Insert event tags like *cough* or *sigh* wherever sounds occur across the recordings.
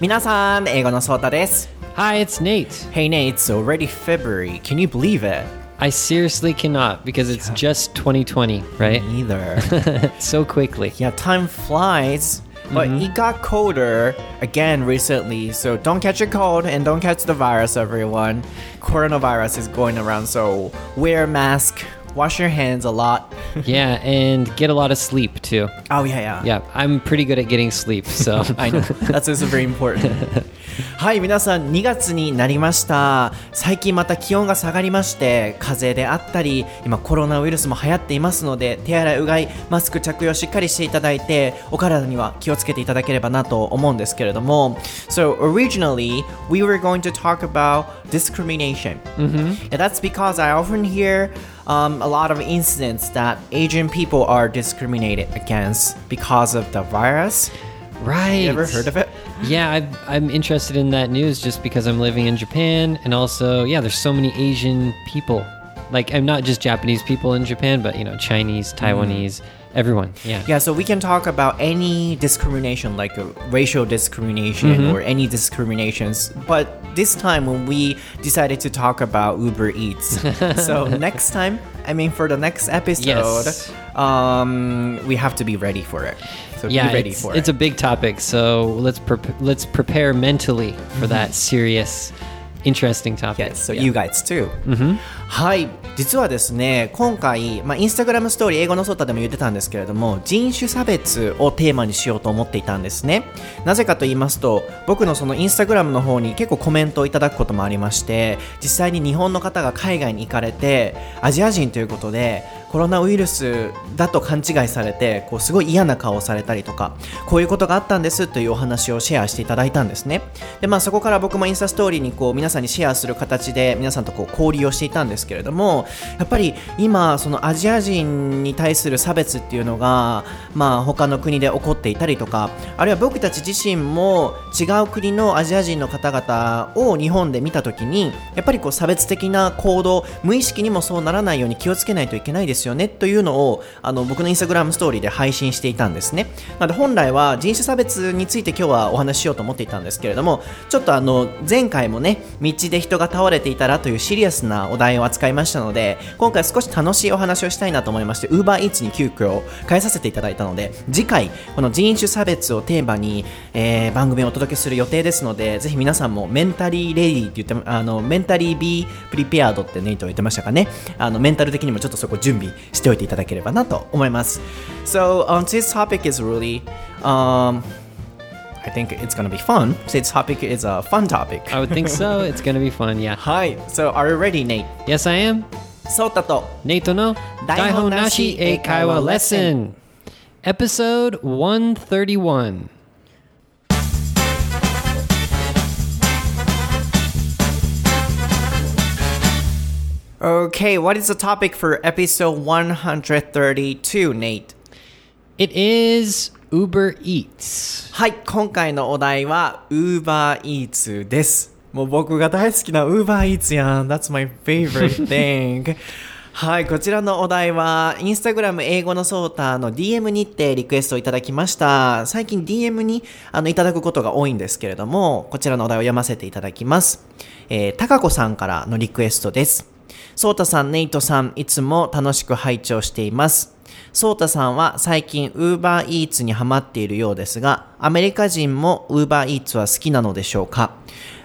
Minasan, Eigo no Sota. Hi, it's Nate. Hey Nate, it's already February. Can you believe it? I seriously cannot because it's Yeah. just 2020, right? Neither. *laughs* so quickly. yeah, time flies. But mm-hmm. it got colder again recently, so don't catch a cold and don't catch the virus, everyone. Coronavirus is going around, so wear a mask, wash your hands a lot. Yeah, and get a lot of sleep too. Oh, yeah, yeah. Yeah, I'm pretty good at getting sleep, so I know. That's also very important. はい、皆さん2月になりました。最近また気温が下がりまして、風邪であったり、今コロナウイルスも流行っていますので、手洗いうがい、マスク着用しっかりしていただいて、お体には気をつけていただければなと思うんですけれども。So originally, we were going to talk about discrimination. And that's because I often hear um, a lot of incidents that Asian people are discriminated against because of the virus. right. You ever heard of it? Yeah, I've, I'm interested in that news just because I'm living in Japan, and also, yeah, there's so many Asian people. Like, I'm not just Japanese people in Japan, but you know, Chinese, Taiwanese, everyone. Yeah. Yeah, so we can talk about any discrimination, like racial discrimination or any discriminations. But this time, when we decided to talk about Uber Eats, *laughs* so next time, I mean, for the next episode, Yes. um, we have to be ready for it. So yeah, be ready it's, it's it. a big topic, so let's pre- let's prepare mentally for that serious, interesting topic. Yes, so you guys too. はい、実はですね、今回、まあ、インスタグラムストーリー、英語のソータでも言ってたんですけれども、人種差別をテーマにしようと思っていたんですね。なぜかと言いますと、僕のそのインスタグラムの方に結構コメントをいただくこともありまして、実際に日本の方が海外に行かれて、アジア人ということで、コロナウイルスだと勘違いされて、こうすごい嫌な顔をされたりとか、こういうことがあったんですというお話をシェアしていただいたんですね。で、まあそこから僕もインスタストーリーにこう皆さんにシェアする形で皆さんとこう交流をしていたんですけれども、やっぱり今そのアジア人に対する差別っていうのが、まあ他の国で起こっていたりとか、あるいは僕たち自身も違う国のアジア人の方々を日本で見たときに、やっぱりこう差別的な行動、無意識にもそうならないように気をつけないといけないですよねというのをあの僕のインスタグラムストーリーで配信していたんですね。なので本来は人種差別について今日はお話ししようと思っていたんですけれども、ちょっとあの前回もね、道で人が倒れていたらというシリアスなお題を扱いましたので、今回少し楽しいお話をしたいなと思いまして、UberEats に急遽変えさせていただいたので、次回この人種差別をテーマに、えー番組をお届けする予定ですので、ぜひ皆さんもメンタリーレディって言って、あのメンタリー be prepared ってネイトは言ってましたかね。あのメンタル的にもちょっとそこ準備にしておいていただければなと思います。So、um, today's topic is really、um, I think it's going to be fun. Today's topic is a fun topic. I would think so. It's going to be fun, yeah. *laughs* Hi. So, are you ready, Nate? Yes, I am. Sota to Nate no Daihonnashi Eikaiwa Lesson, episode 131. Okay, what is the topic for episode 132, Nate? It is Uber Eats. はい、今回のお題は Uber Eats です。もう僕が大好きな Uber Eats やん。That's my favorite *laughs* thing. はい、こちらのお題は、インスタグラム英語のソーターの DM にてリクエストをいただきました。最近 DM にあのいただくことが多いんですけれども、こちらのお題を読ませていただきます。えー、たかこさんからのリクエストです。ソータさん、ネイトさん、いつも楽しく拝聴しています。ソータさんは最近 Uber Eats にハマっているようですが、アメリカ人も Uber Eats は好きなのでしょうか？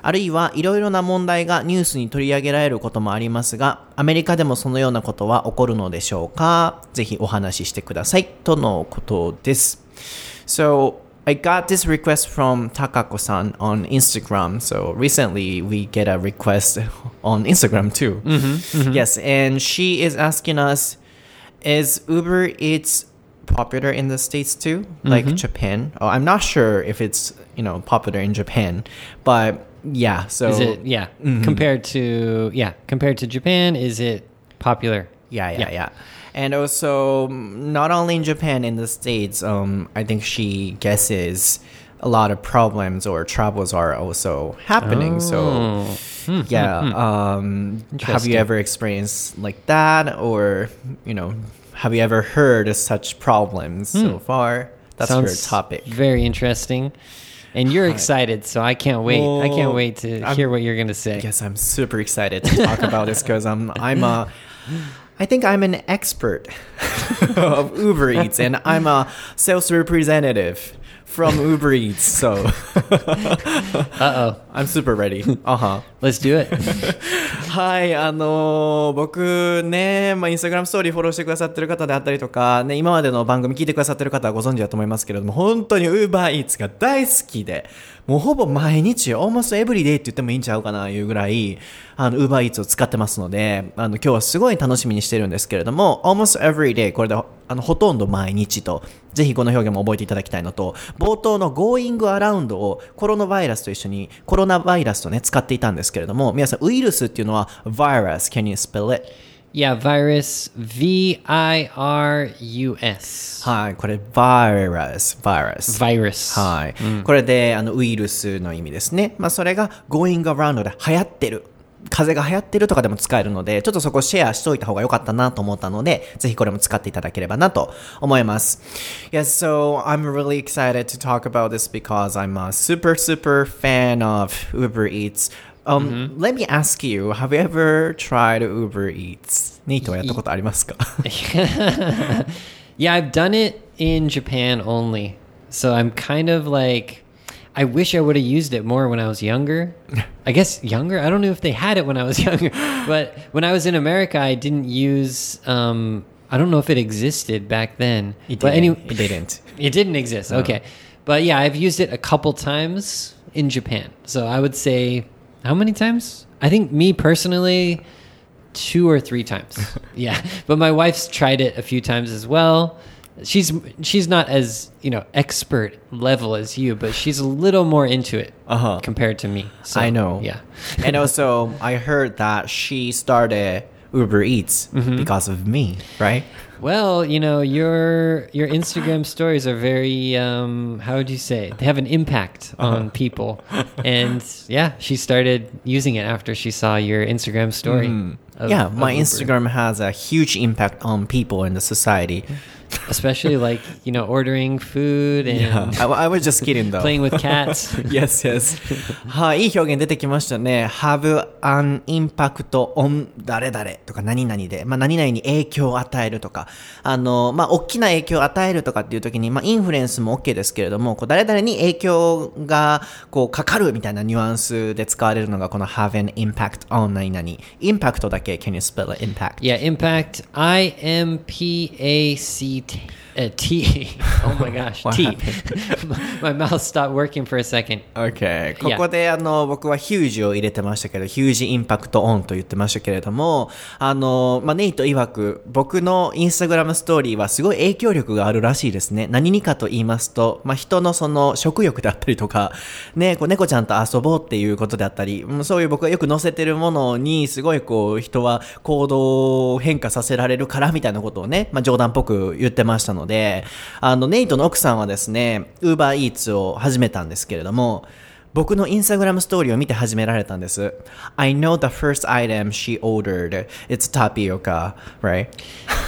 あるいはいろいろな問題がニュースに取り上げられることもありますが、アメリカでもそのようなことは起こるのでしょうか？ぜひお話ししてください。とのことです。So, I got this request from Takako-san on Instagram. So recently we get a request *laughs* on Instagram too. Mm-hmm, mm-hmm. Yes, and she is asking us, is Uber Eats popular in the states too, mm-hmm. like Japan? Oh, I'm not sure if it's you know popular in Japan, but yeah. So Is it yeah, compared to yeah, compared to Japan, is it popular? Yeah, yeah, yeah. And also, not only in Japan, in the States, um, I think she guesses a lot of problems or troubles are also happening. So, yeah. Um, have you ever experienced like that? Or, you know, have you ever heard of such problems so far? That's her Sounds topic. Very interesting. and you're excited, so I can't wait. I can't wait to I'm- hear what you're gonna say. Yes, I'm super excited to talk about this because I'm I'm a *laughs* I think I'm an expert *laughs* of Uber Eats and I'm a sales representative from Uber Eats. So *laughs* Uh oh, I'm super ready. Uh-huh. let's do it. はい、あのー僕ね、まあ、インスタグラムストーリーフォローしてくださってる方であったりとか、ね、今までの番組聞いてくださってる方はご存知だと思いますけれども、本当に UberEats が大好きで、もうほぼ毎日、almost every day って言ってもいいんちゃうかな、いうぐらい、あの、UberEats を使ってますので、あの、今日はすごい楽しみにしてるんですけれども、almost every day、これで、あの、ほとんど毎日と、ぜひこの表現も覚えていただきたいのと、冒頭の going around をコロナバイラスと一緒に、コロナバイラスとね、使っていたんですけれども、皆さん、ウイルスっていうのは virus. Can you spell it? Yeah, virus. V I R U S. はい、これ virus, virus. Virus. はい、これであのウイルスの意味ですね。まあそれが going around で流行ってる。風邪が流行ってるとかでも使えるので、ちょっとそこシェアしといた方が良かったなと思ったので、ぜひこれも使っていただければなと思います。Yes, so I'm really excited to talk about this because I'm a super, super fan of Uber Eats. Um, Let me ask you, have you ever tried Uber Eats? ネイトはやったことありますか Yeah, I've done it in Japan only. So I'm kind of like I wish I would have used it more when I was younger. I guess younger. I don't know if they had it when I was *laughs* younger, but when I was in America, I didn't use. Um, I don't know if it existed back then. It but didn't. anyway, It didn't. *laughs* It didn't exist. Okay, but yeah, I've used it a couple times in Japan. So I would say how many times? I think me personally, two or three times. *laughs* yeah, but my wife's tried it a few times as well. She's she's not as you know expert level as you, but she's a little more into it Uh-huh. compared to me. So, I know. Yeah. and also, I heard that she started Uber Eats Mm-hmm. because of me, right? Well, you know your your Instagram stories are very um, how would you say? They have an impact on people, and yeah, she started using it after she saw your Instagram story. of- yeah, my. Instagram has a huge impact on people in the society. Especially like you know ordering food and I, I was just kidding though. playing with cats. yes, yes. はい、いい表現出てきましたね。have an impact on 誰々とか何々で、まあ何々に影響を与えるとか、あの、まあ大きな影響を与えるとかっていう時に、まあインフルエンスも OK ですけれども、こう誰々に影響がこうかかるみたいなニュアンスで使われるのがこの have an impact on 何々。インパクトだけ、can you spell it? impact? Yeah, impact. I M P A C T. right. Uh, *laughs* T. Oh my gosh, What T. *laughs* my mouth stopped working for a second. Okay. ここであの僕はヒュージを入れてましたけど、ヒュージインパクトオンと言ってましたけれども、あの、まあ、ネイト曰く僕のインスタグラムストーリーはすごい影響力があるらしいですね。何にかと言いますと、まあ、人のその食欲であったりとか、ね、こう猫ちゃんと遊ぼうっていうことであったり、うんそういう僕がよく載せてるものにすごいこう人は行動を変化させられるからみたいなことをね、まあ、冗談っぽく言ってましたので、であの、ネイトの奥さんはですね、ウーバーイーツを始めたんですけれども、僕のインスタグラムストーリーを見て始められたんです。I know the first item she ordered. It's tapioca, right?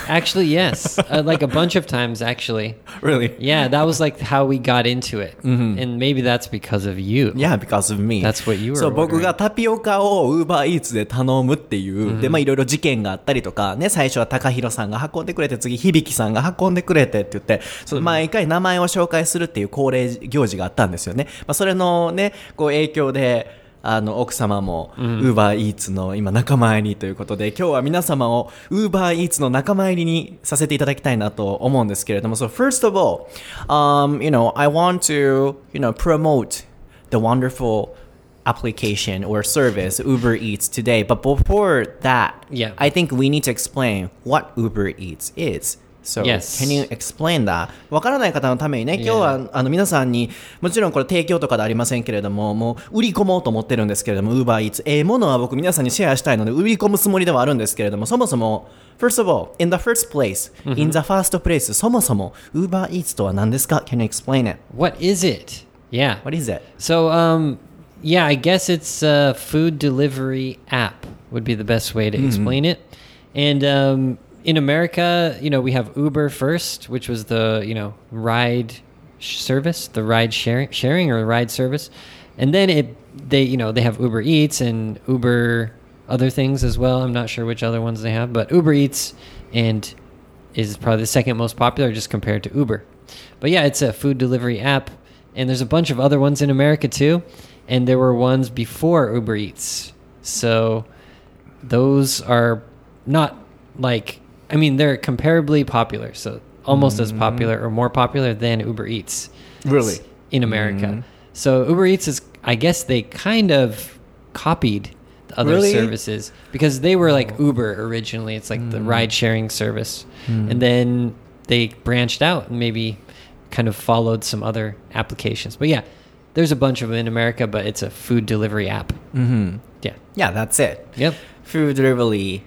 Actually, yes. Uh, like a bunch of times, actually. Really? Yeah, that was like how we got into it. And maybe that's because of you. Yeah, because of me. That's what you were そう、僕.がタピオカを Uber Eats で頼むっていう。で、まあいろいろ事件があったりとか、ね、最初は高弘さんが運んでくれて、次響さんが運んでくれてって言って、その毎回名前を紹介するっていう恒例行事があったんですよね。まあそれのね、こう影響で、あの、奥様も、ウーバーイーツの今仲間入りということで、今日は皆様をウーバーイーツの仲間入りにさせていただきたいなと思うんですけれども、so first of all, um, you know, I want to, you know, promote the wonderful application or service Uber Eats today. But before that, Yeah. I think we need to explain what Uber Eats is. So, Yes. can you explain that? わからない方のためにね、今日はあの皆さんに、もちろんこれ提供とかではありませんけれども、もう売り込もうと思ってるんですけれども、Uber Eats。ええものは僕皆さんにシェアしたいので、売り込むつもりではあるんですけれども、そもそも、First of all, in the first place, in the first place, そもそも Uber Eats とは何ですか ?Can you explain it? What is it? Yeah. What is it? So, um, yeah, I guess it's a food delivery app would be the best way to explain it. And um, in America, you know, we have Uber first, which was the you know ride service, the ride sharing, sharing or ride service, and then it they you know they have Uber Eats and Uber other things as well. I'm not sure which other ones they have, but Uber Eats and is probably the second most popular just compared to Uber. But yeah, it's a food delivery app, and there's a bunch of other ones in America too, and there were ones before Uber Eats. So those are not like I mean they're comparably popular, so almost as mm-hmm. popular or more popular than Uber Eats. Really? in America. Mm-hmm. So Uber Eats is I guess they kind of copied the other Really? services because they were like oh. Uber originally. It's like the mm. ride sharing service. Mm. And then they branched out and maybe kind of followed some other applications. But yeah, there's a bunch of them in America, but it's a food delivery app. Mm-hmm. Yeah. Yeah, that's it. Yep. Food delivery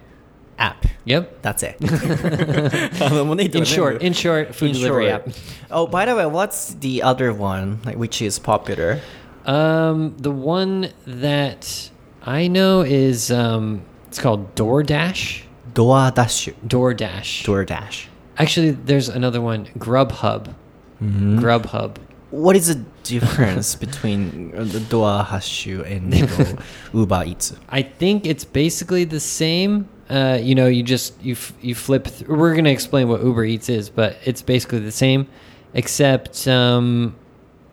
app. Yep. That's it. *laughs* あのもうネイト In が全部 short, in short, food In delivery short. app. Oh, by the way, what's the other one like, which is popular? Um, the one that I know is um, it's called DoorDash. DoorDash. DoorDash. DoorDash. Actually, there's another one, Grubhub. Mm-hmm. Grubhub. What is the difference between uh, the DoorDash and the *laughs* Uber Eats? I think it's basically the same. uh, you know, you just you f- you flip. Th- we're gonna explain what Uber Eats is, but it's basically the same, except um,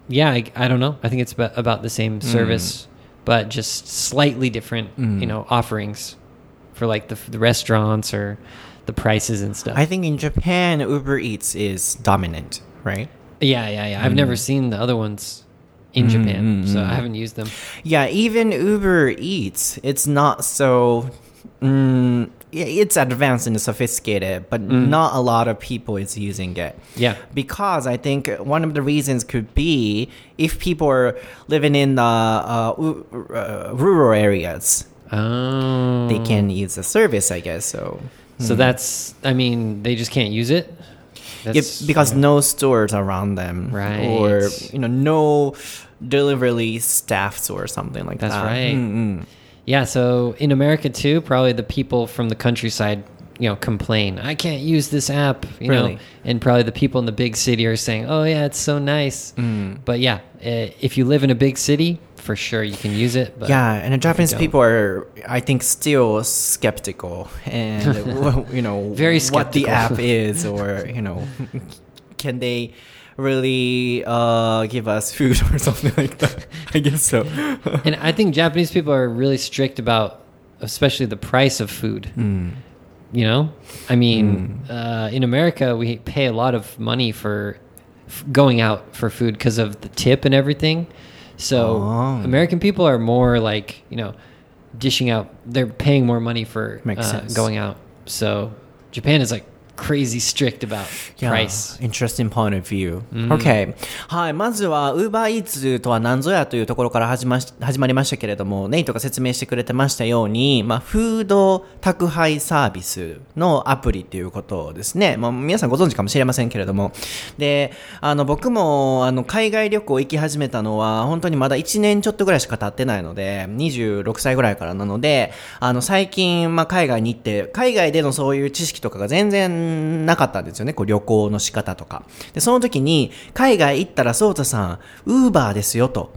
yeah, I, I don't know. I think it's about, about the same mm. service, but just slightly different. Mm. You know, offerings for like the the restaurants or the prices and stuff. I think in Japan, Uber Eats is dominant, right? yeah, yeah, yeah. I've never mm. seen the other ones in Japan, so I haven't used them. Yeah, even Uber Eats, it's not so. Mm, it's advanced and sophisticated, but not a lot of people is using it. Yeah. because I think one of the reasons could be if people are living in the uh, uh, rural areas, Oh, they can use the service, I guess. So. So that's, I mean, they just can't use it. Yeah, That's, because no stores around them, Right. Or you know, no delivery staffs or something like That's that. right. Mm-mm. Yeah. So in America too, probably the people from the countryside, you know, complain. I can't use this app, you Really? know, and probably the people in the big city are saying, "Oh yeah, it's so nice." Mm. But yeah, if you live in a big city, for sure you can use it. But yeah, and the Japanese people are, I think, still skeptical, and *laughs* you know, Very what the app is, or you know, can they really uh, give us food *laughs* or something like that? I guess so. and I think Japanese people are really strict about, especially the price of food. Mm. You know, I mean, uh, in America we pay a lot of money for f- going out for food because of the tip and everything. So Oh. American people are more like you know, dishing out. They're paying more money for uh, going out. So Japan is like crazy strict about price. interesting point of view. Okay. はい。まずは、Uber Eats とは何ぞやというところから始まし始まりましたけれども、ネイトが説明してくれてましたように、まあ、フード宅配サービスのアプリっていうことですね。まあ、皆さんご存知かもしれませんけれども。で、あの、僕も、あの、海外旅行行き始めたのは、本当にまだ1年ちょっとぐらいしか経ってないので、26歳ぐらいからなので、あの、最近、まあ、海外に行って、海外でのそういう知識とかが全然なかったんですよね。こう、旅行の仕方とか。で、その時に、海外行ったら、ソータさん、ウーバーですよと。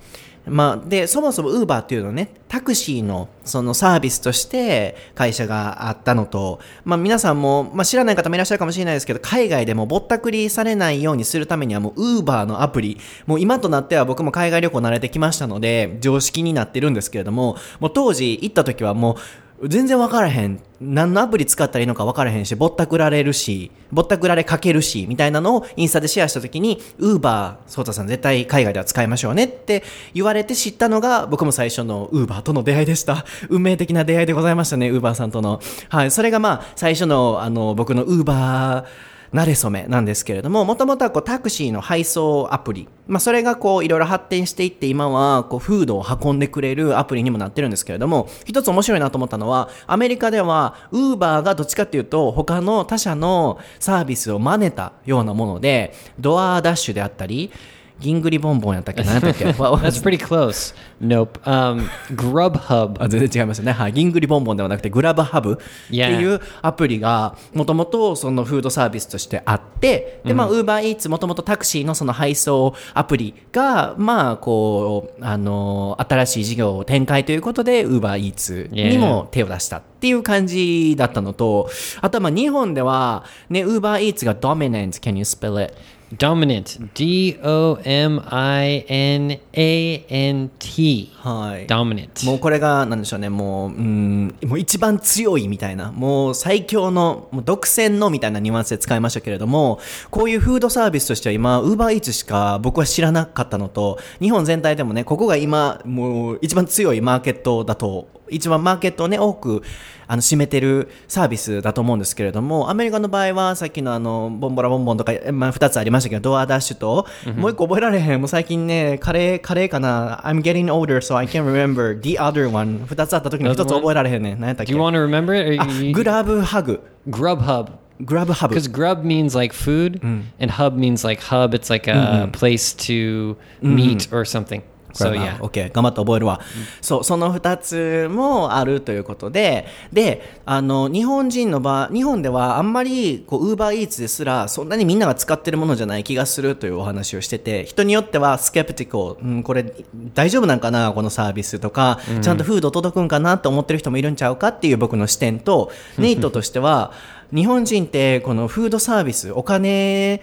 まあ、で、そもそもウーバーっていうのはね、タクシーのそのサービスとして会社があったのと、まあ皆さんも、まあ知らない方もいらっしゃるかもしれないですけど、海外でもぼったくりされないようにするためにはもうウーバーのアプリ、もう今となっては僕も海外旅行慣れてきましたので、常識になってるんですけれども、もう当時行った時はもう、全然分からへん。何のアプリ使ったらいいのか分からへんし、ぼったくられるし、ぼったくられかけるし、みたいなのをインスタでシェアした時に、ウーバー、ソータさん絶対海外では使いましょうねって言われて知ったのが、僕も最初のウーバーとの出会いでした。*laughs* 運命的な出会いでございましたね、ウーバーさんとの。はい、それがまあ、最初の、あの、僕のウーバー、なれそめなんですけれども、もともとはこうタクシーの配送アプリ。まあそれがこういろいろ発展していって今はこうフードを運んでくれるアプリにもなってるんですけれども、一つ面白いなと思ったのは、アメリカではウーバーがどっちかっていうと他の他社のサービスを真似たようなもので、ドアダッシュであったり、銀栗ボンボンやったっけ？何やったっけ？*laughs* That's pretty close. Nope. Um, Grubhub. あ全然違いますよね。はい。銀栗ボンボンではなくて、グラブハブっていうアプリが、もともとそのフードサービスとしてあって、で、まあ、ウーバーイーツ、もともとタクシーのその配送アプリが、まあ、こう、あの、新しい事業を展開ということで、ウーバーイーツにも手を出したっていう感じだったのと、あとはまあ、日本では、ね、ウーバーイーツが dominant, can you spell it? Dominant. D O M I N A N T. はい。Dominant. もうこれが、なんでしょうね、もう、うん、もう一番強いみたいな、もう最強の、もう独占のみたいなニュアンスで使いましたけれども、こういうフードサービスとしては今、ウーバーイーツしか僕は知らなかったのと、日本全体でもね、ここが今、もう一番強いマーケットだと、一番マーケットをね、多く、あの、占めてるサービスだと思うんですけれども、アメリカの場合は、さっきのあの、ボンボラボンボンとか、まあ、二つありましたけど、ドアダッシュと、もう一個覚えられへん。もう最近ね、カレー、カレーかな ?I'm getting older, so I can't remember the other one. 二つあった時の一つ覚えられへんねん。何やったっ Do け you want to remember it? グラブハグ。Grubhub. グラブハブ。Because grub means like food, and hub means like hub. It's like a place to meet or something. So yeah. OK。頑張って覚えるわ。そう、その二つもあるということで、で、あの、日本人の場、日本ではあんまり、こう、ウーバーイーツですら、そんなにみんなが使ってるものじゃない気がするというお話をしてて、人によっては、スケプティコ、うん、これ、大丈夫なんかな、このサービスとか、ちゃんとフード届くんかなと思ってる人もいるんちゃうかっていう僕の視点と、ネイトとしては、日本人って、このフードサービス、お金、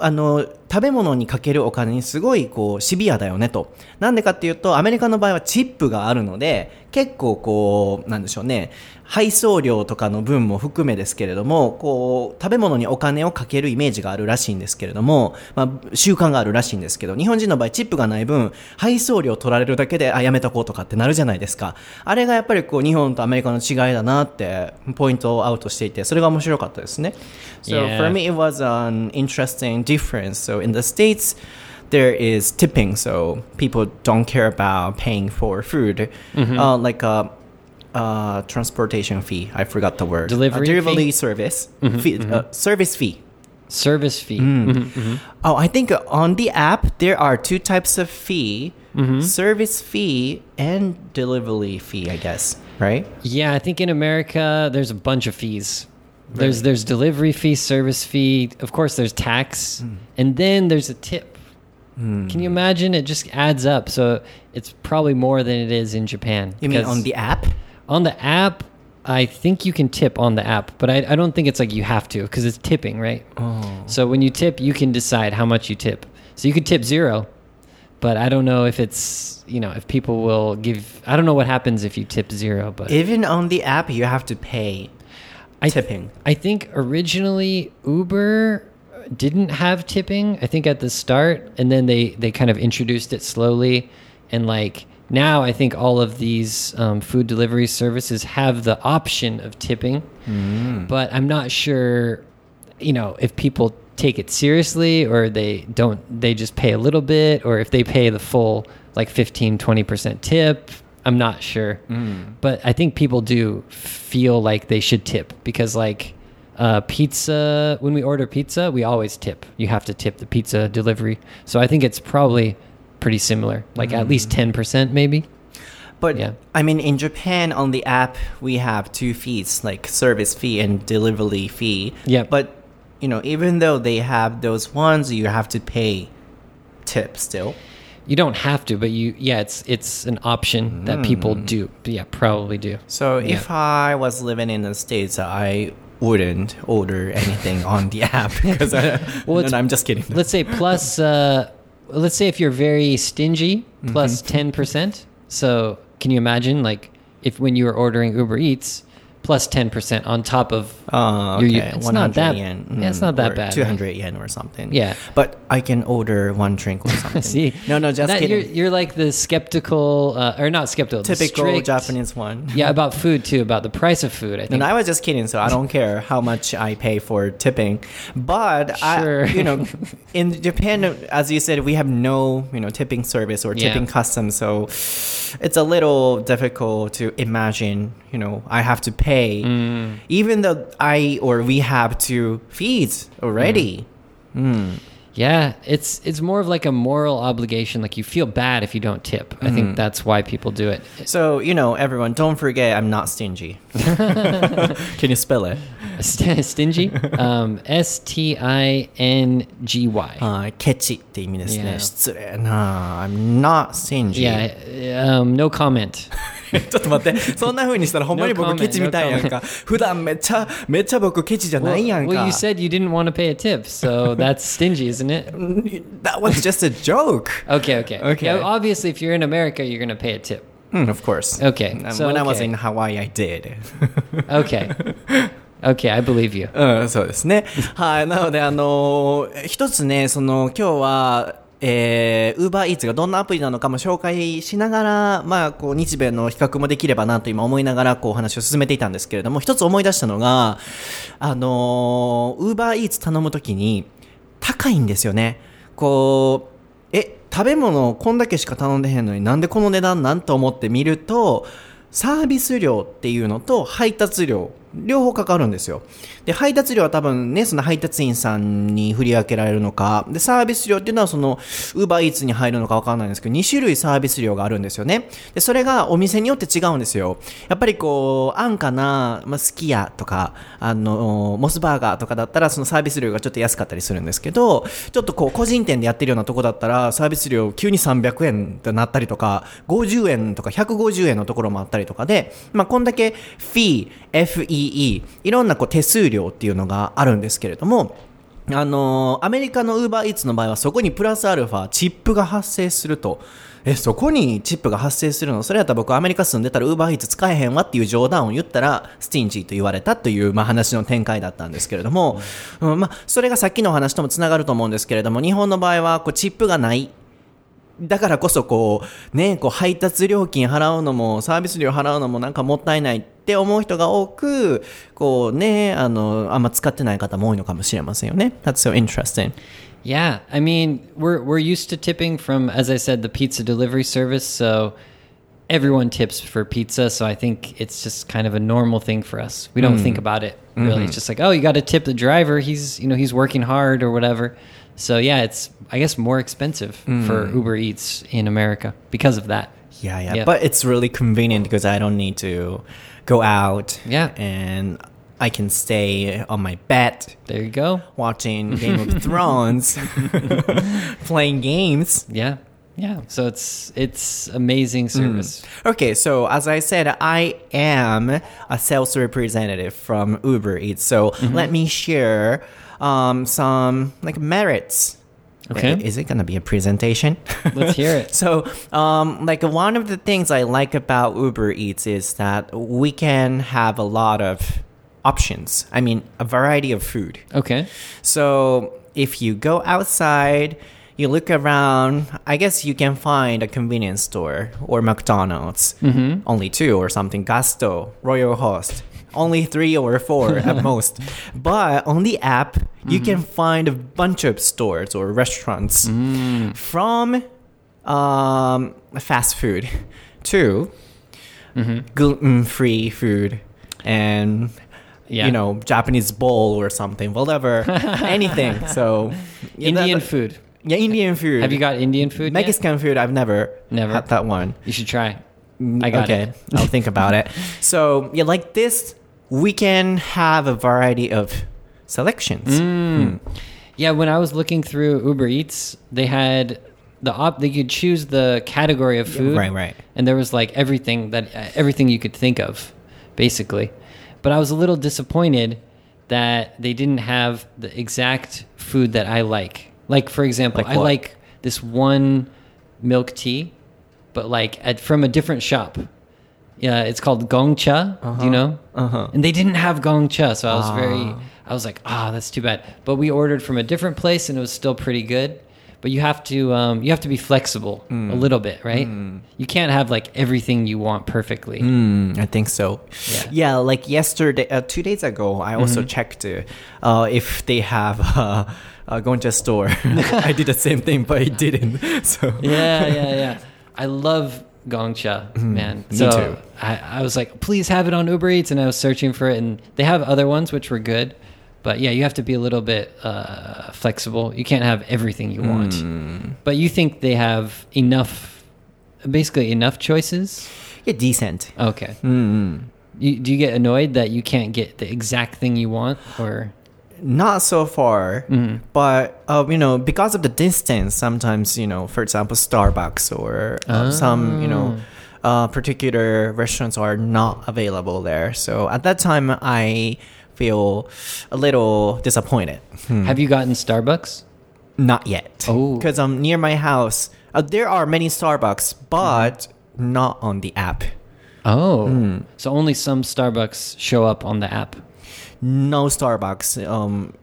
あの食べ物にかけるお金にすごいこうシビアだよねと。なんでかっていうと、アメリカの場合はチップがあるので、結構こう、なんでしょうね、配送料とかの分も含めですけれども、こう、食べ物にお金をかけるイメージがあるらしいんですけれども、まあ、習慣があるらしいんですけど、日本人の場合チップがない分、配送料取られるだけで、あ、やめとこうとかってなるじゃないですか。あれがやっぱりこう、日本とアメリカの違いだなって、ポイントをアウトしていて、それが面白かったですね。So for me, it was an interesting difference. So in the States, there is tipping, so people don't care about paying for food, mm-hmm. uh, like a, uh transportation fee. I forgot the word. Delivery a delivery service mm-hmm, fee, uh, mm-hmm. service fee. Service fee. Mm. Oh, I think uh, on the app there are two types of fee: service fee and delivery fee. I guess, right? Yeah, I think in America there's a bunch of fees. There's there's delivery fee, service fee. Of course, there's tax, hmm. and then there's a tip. Hmm. Can you imagine? It just adds up. So it's probably more than it is in Japan. You mean on the app? on the app? I think you can tip on the app, but I, I don't think it's like you have to because it's tipping, right? Oh. So when you tip, you can decide how much you tip. So you could tip zero, but I don't know if it's you know if people will give. I don't know what happens if you tip zero, but Even on the app, you have to pay I, tipping. I think originally Uber didn't have tipping. I think at the start, and then they they kind of introduced it slowly, and like now I think all of these um, food delivery services have the option of tipping, but I'm not sure, you know, if people take it seriously or they don't they just pay a little bit or if they pay the full like 15 20% tip i'm not sure but i think people do feel like they should tip because like uh, pizza when we order pizza we always tip you have to tip the pizza delivery so i think it's probably pretty similar like at least 10% maybe But Yeah. I mean, in Japan, on the app, we have two fees, like service fee and delivery fee. Yeah. But you know, even though they have those ones, you have to pay tip still. You don't have to but you yeah it's it's an option that people do. Yeah probably do. So if I was living in the states, I wouldn't order anything on the app *laughs* because I, *laughs* well, no, no, I'm just kidding. *laughs* let's say plus uh let's say if you're very stingy plus 10% so can you imagine like if when you were ordering uber eats plus 10% on top of Oh, your- okay. it's 100 not that yen. yeah, it's not that or bad right? 200 yen or something. Yeah. But I can order one drink or *laughs* something. see No, no, just that- kidding. you're, you're like the skeptical uh, or not skeptical Typical strict- Japanese one. *laughs* yeah about food too about the price of food i think And I was just kidding, so I don't *laughs* care how much I pay for tipping. But Sure. I, you know, in Japan, as you said, we have no, you know, tipping service or Yeah. tipping custom, so it's a little difficult to imagine. You know, I have to pay, pay, mm. even though I or we have to feed already. Mm. Hmm. Yeah, it's it's more of like a moral obligation. Like you feel bad if you don't tip. Mm. I think mm. that's why people do it. So you know, everyone, don't forget, I'm not stingy. *laughs* *laughs* Can you spell it? St- stingy. Um, S T I N G Y. Uh. Yeah. I'm not stingy. Yeah. Um, no comment. *laughs* ちょっと待って、そんな風にしたらほんまに僕ケチみたいやんか。普段めっちゃ、めっちゃ僕ケチじゃないやん well, か。you said you didn't want to pay a tip, so that's stingy, isn't it? That was just a joke. Okay, okay. Okay. Yeah, obviously, if you're in America, you're gonna pay a tip. Mm, of course. Okay, Um, so when I was okay. in Hawaii, I did. Okay. okay, I believe you. うん、そうですね。はい。なので、あのー一つね、その、今日は、えー、Uber Eats がどんなアプリなのかも紹介しながら、まあ、こう、日米の比較もできればなと今思いながら、こう、お話を進めていたんですけれども、一つ思い出したのが、あのー、Uber Eats 頼むときに、高いんですよね。こう、え、食べ物をこんだけしか頼んでへんのになんでこの値段なんと思って見ると、サービス料っていうのと配達料、両方かかるんですよ。で、配達料は多分ね、その配達員さんに振り分けられるのか、で、サービス料っていうのはその、ウーバーイーツに入るのかわかんないんですけど、2種類サービス料があるんですよね。で、それがお店によって違うんですよ。やっぱりこう、安価な、まあ、すき家とか、あの、モスバーガーとかだったら、そのサービス料がちょっと安かったりするんですけど、ちょっとこう、個人店でやってるようなとこだったら、サービス料急に300円となったりとか、50円とか150円のところもあったりとかで、まあ、こんだけ、フィー、FEE、いろんなこう手数料っていうのがあるんですけれども、あのーアメリカの Uber Eats の場合はそこにプラスアルファチップが発生すると。え、そこにチップが発生するの？それやったら僕アメリカ住んでたら Uber Eats 使えへんわっていう冗談を言ったらスティンジーと言われたという、まあ、話の展開だったんですけれども、うん、まあ、それがさっきの話ともつながると思うんですけれども、日本の場合はこうチップがない。だからこそこう、ね、こう配達料金払うのも、サービス料払うのもなんかもったいない。って思う人が多く、こうね、あの、あんま使ってない方も多いのかもしれませんよね。That's so interesting. Yeah, I mean, we're we're used to tipping from, as I said, the pizza delivery service. So everyone tips for pizza. So I think it's just kind of a normal thing for us. We don't think about it really. It's just like, oh, you got to tip the driver. He's you know he's working hard or whatever. So yeah, it's I guess more expensive for Uber Eats in America because of that. Yeah, yeah, Yeah. But it's really convenient because I don't need to go out. Yeah. And I can stay on my bed There you go. watching *laughs* Game of Thrones, *laughs* playing games. Yeah, yeah. So it's it's amazing service. Okay, so as I said, I am a sales representative from Uber Eats. So let me share um, some like merits. Okay. Is it gonna be a presentation? *laughs* Let's hear it. So, um, like one of the things I like about Uber Eats is that we can have a lot of options. I mean, a variety of food. Okay. So if you go outside, you look around, I guess you can find a convenience store or McDonald's. Only two or something. Gusto, Royal Host. Only three or four at *laughs* most. But on the app, you mm. can find a bunch of stores or restaurants mm. from um, fast food to mm-hmm. gluten free food and Yeah. you know Japanese bowl or something, whatever, *laughs* anything. So yeah, Indian that- food. yeah, Indian food. Have you got Indian food? yet? Mexican food? I've never Never. had that one. You should try. Mm, I got okay, it. I'll think about it. *laughs* So yeah, like this, we can have a variety of selections. Mm. Yeah, when I was looking through Uber Eats, they had the op. They could choose the category of food. right, right. And there was like everything that uh, everything you could think of, basically. But I was a little disappointed that they didn't have the exact food that I like. Like for example, Like I like this one milk tea, but like at from a different shop. Yeah, it's called Gongcha. Do you know? Uh-huh. And they didn't have Gongcha, so I was very. I was like, ah, that's too bad. But we ordered from a different place, and it was still pretty good. But you have to um, you have to be flexible a little bit, right? You can't have like everything you want perfectly. Mm, I think so. Yeah. Yeah, like yesterday, uh, two days ago, I also checked uh, uh, if they have *laughs* uh, a Gongcha store. *laughs* I did the same thing, but it didn't. *laughs* So yeah, yeah, yeah. I love Gongcha, man. me so too. I, I was like, please have it on Uber Eats, and I was searching for it, and they have other ones which were good, But yeah, you have to be a little bit uh, flexible. You can't have everything you want. But you think they have enough, basically enough choices? Yeah, decent. Okay. Mm. You, do you get annoyed that you can't get the exact thing you want, or Not so far, but uh, you know, because of the distance, sometimes you know, for example, Starbucks or uh, some you know, uh, particular restaurants are not available there. So at that time, I feel a little disappointed. have you gotten Starbucks? Not yet. Oh. because I'm um, near my house, uh, there are many Starbucks, but not on the app. Oh, so only some Starbucks show up on the app. No Starbucks um,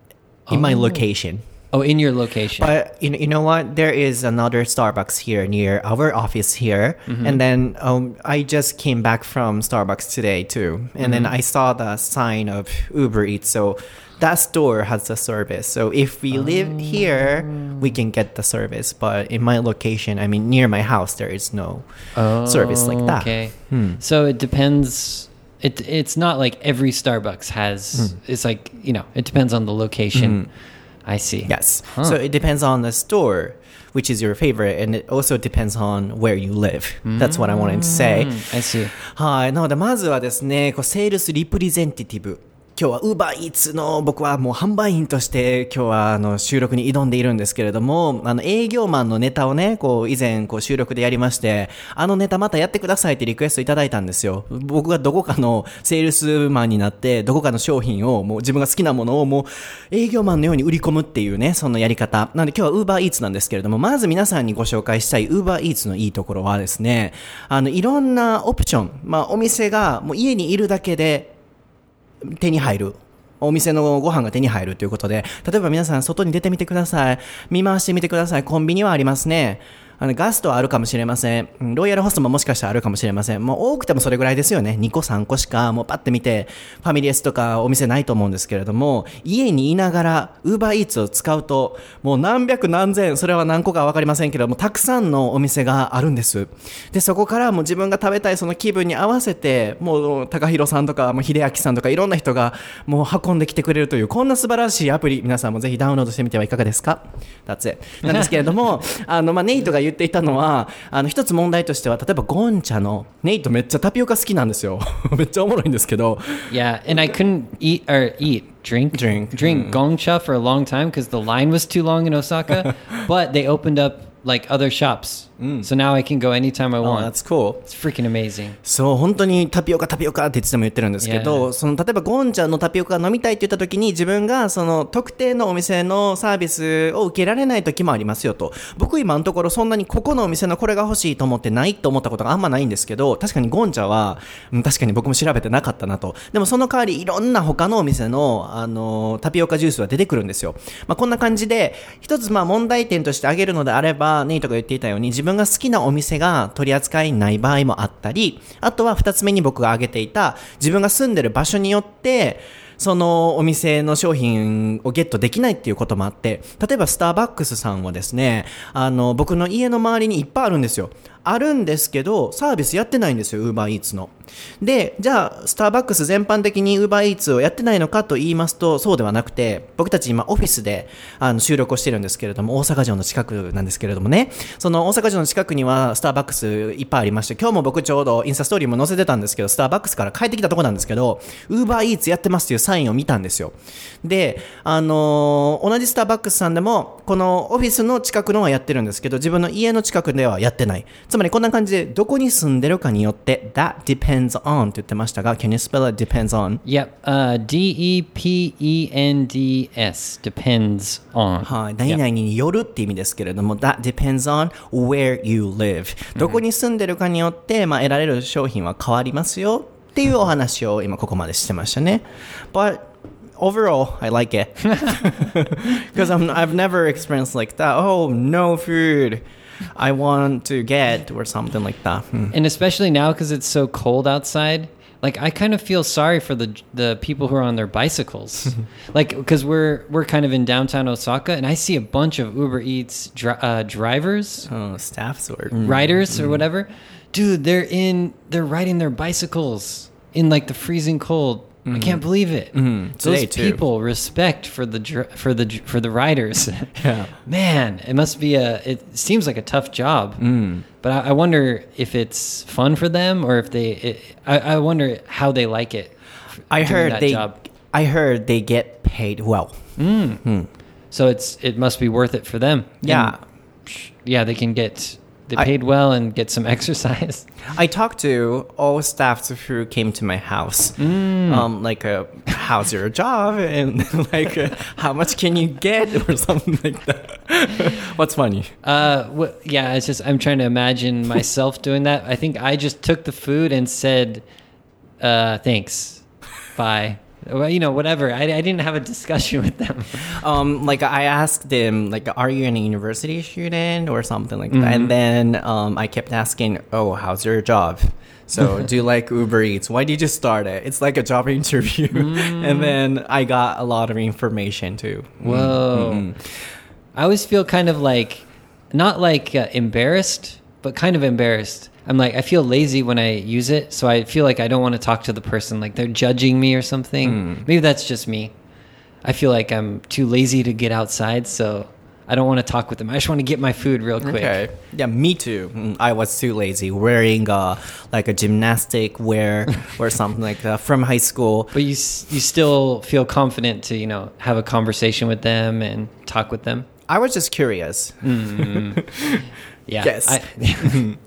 in my Oh. location. Oh, in your location. But you know, you know what? There is another Starbucks here near our office here, and then um, I just came back from Starbucks today too, and then I saw the sign of Uber Eats. So that store has the service. So if we live here, we can get the service. But in my location, I mean near my house, there is no service like that. Oh, Okay. So it depends It it's not like every Starbucks has. It's like you know, it depends on the location. I see. Yes. So it depends on the store, which is your favorite, and it also depends on where you live. That's what I wanted to say. I see. はい。なので、まずはですね、こうセールスリプレゼンティティブ。 今日は Uber Eats の僕はもう販売員として今日はあの収録に挑んでいるんですけれども、あの営業マンのネタをね、こう以前こう収録でやりまして、あのネタまたやってくださいってリクエストいただいたんですよ。僕がどこかのセールスマンになって、どこかの商品をもう自分が好きなものをもう営業マンのように売り込むっていうね、そのやり方。なので今日は Uber Eats なんですけれども、まず皆さんにご紹介したい Uber Eats のいいところはですね、あのいろんなオプション、まあお店がもう家にいるだけで手に入る。お店のご飯が手に入るということで、例えば皆さん外に出てみてください。見回してみてください。コンビニはありますね。あのガストはあるかもしれません。ロイヤルホストももしかしたらあるかもしれません。もう多くてもそれぐらいですよね。2個3個しか、もうパッて見て、ファミリエスとかお店ないと思うんですけれども、家にいながら、ウーバーイーツを使うと、もう何百何千、それは何個かわかりませんけども、たくさんのお店があるんです。で、そこからもう自分が食べたいその気分に合わせて、もう、高弘さんとか、もう秀明さんとか、いろんな人がもう運んできてくれるという、こんな素晴らしいアプリ、皆さんもぜひダウンロードしてみてはいかがですか？T h a なんですけれども、*laughs* あの、まあ、ネイトが言っていたのは、あの、一つ問題としては、例えばゴンチャの、ネイトめっちゃタピオカ好きなんですよ。*laughs* めっちゃおもろいんですけど、 Yeah, and I couldn't eat or eat drink Drink. drink gongcha for a long time because the line was too long in Osaka. *laughs* but they opened up like other shops, So now I can go anytime I Oh, want. that's cool. It's freaking amazing. そう、本当にタピオカタピオカっていつでも言ってるんですけど、Yeah. その、例えばゴンちゃんのタピオカが飲みたいって言った時に自分がその特定のお店のサービスを受けられない時もありますよと。僕今のところそんなにここのお店のこれが欲しいと思ってないと思ったことがあんまないんですけど、確かにゴンチャは、うん確かに僕も調べてなかったなと。でもその代わりいろんな他のお店の、あの、タピオカジュースは出てくるんですよ。まあ、こんな感じで、一つまあ問題点として挙げるのであれば、ネイトが言っていたように自分分が好きなお店が取り扱いない場合もあったり、あとは二つ目に僕が挙げていた、自分が住んでる場所によって、そのお店の商品をゲットできないっていうこともあって、例えばスターバックスさんはですね、あの、僕の家の周りにいっぱいあるんですよ。あるんですけど、サービスやってないんですよ、ウーバーイーツの。で、じゃあ、スターバックス全般的にウーバーイーツをやってないのかと言いますと、そうではなくて、僕たち今オフィスであの収録をしてるんですけれども、大阪城の近くなんですけれどもね、その大阪城の近くにはスターバックスいっぱいありまして、今日も僕ちょうどインスタストーリーも載せてたんですけど、スターバックスから帰ってきたとこなんですけど、ウーバーイーツやってますというサインを見たんですよ。で、あのー同じスターバックスさんでも、このオフィスの近くのはやってるんですけど、自分の家の近くではやってない。つまりこんな感じで、どこに住んでるかによって、that depends on って言ってましたが、can you spell it depends on? Yep. Uh, D E P E N D S depends on. はい。何々によるって意味ですけれども、that depends on where you live. どこに住んでるかによって、まあ、得られる商品は変わりますよっていうお話を今ここまでしてましたね。But overall, I like it. *laughs* Because I've never experienced like that. Oh, no food. I want to get or something like that. うん and especially now because it's so cold outside like i kind of feel sorry for the the people who are on their bicycles. *laughs* Like because we're we're kind of in downtown osaka and i see a bunch of uber eats dri- uh, drivers. Oh, staff sort. riders or whatever. Dude they're in they're riding their bicycles in like the freezing cold I can't believe it. Mm-hmm. Those too. people respect for the dr- for the for the riders. *laughs* Yeah. Man, it must be a. It seems like a tough job. Mm. But I, I wonder if it's fun for them or if they. It, I, I wonder how they like it. I heard that they. job. I heard they get paid well. So it's it must be worth it for them. Yeah. And, yeah, they can get they I- paid well and get some *laughs* exercise. I talked to all staffs who came to my house. Mm. Um, like, uh, how's your job? And *laughs* like, uh, how much can you get? Or *laughs* something like that. What's funny? Uh, wh- yeah, it's just I'm trying to imagine myself doing that. I think I just took the food and said, uh, "Thanks, bye." Well, you know, whatever. I, I didn't have a discussion *laughs* with them. Um, like I asked them, like, are you a university student or something like that? Mm-hmm. And then um, I kept asking, oh, how's your job? So *laughs* do you like Uber Eats? Why did you start it? It's like a job *laughs* interview. Mm. and then I got a lot of information too. Whoa. Mm-hmm. I always feel kind of like, not like uh, embarrassed, but kind of embarrassed. I'm like, I feel lazy when I use it, so I feel like I don't want to talk to the person, like they're judging me or something. Mm. Maybe that's just me. I feel like I'm too lazy to get outside, so I don't want to talk with them. I just want to get my food real quick. Okay. Yeah, me too. Mm, I was too lazy wearing uh, like a gymnastic wear *laughs* or something like that from high school. But you you still feel confident to you know have a conversation with them and talk with them. I was just curious. *laughs* Yeah. Yes. I, *laughs*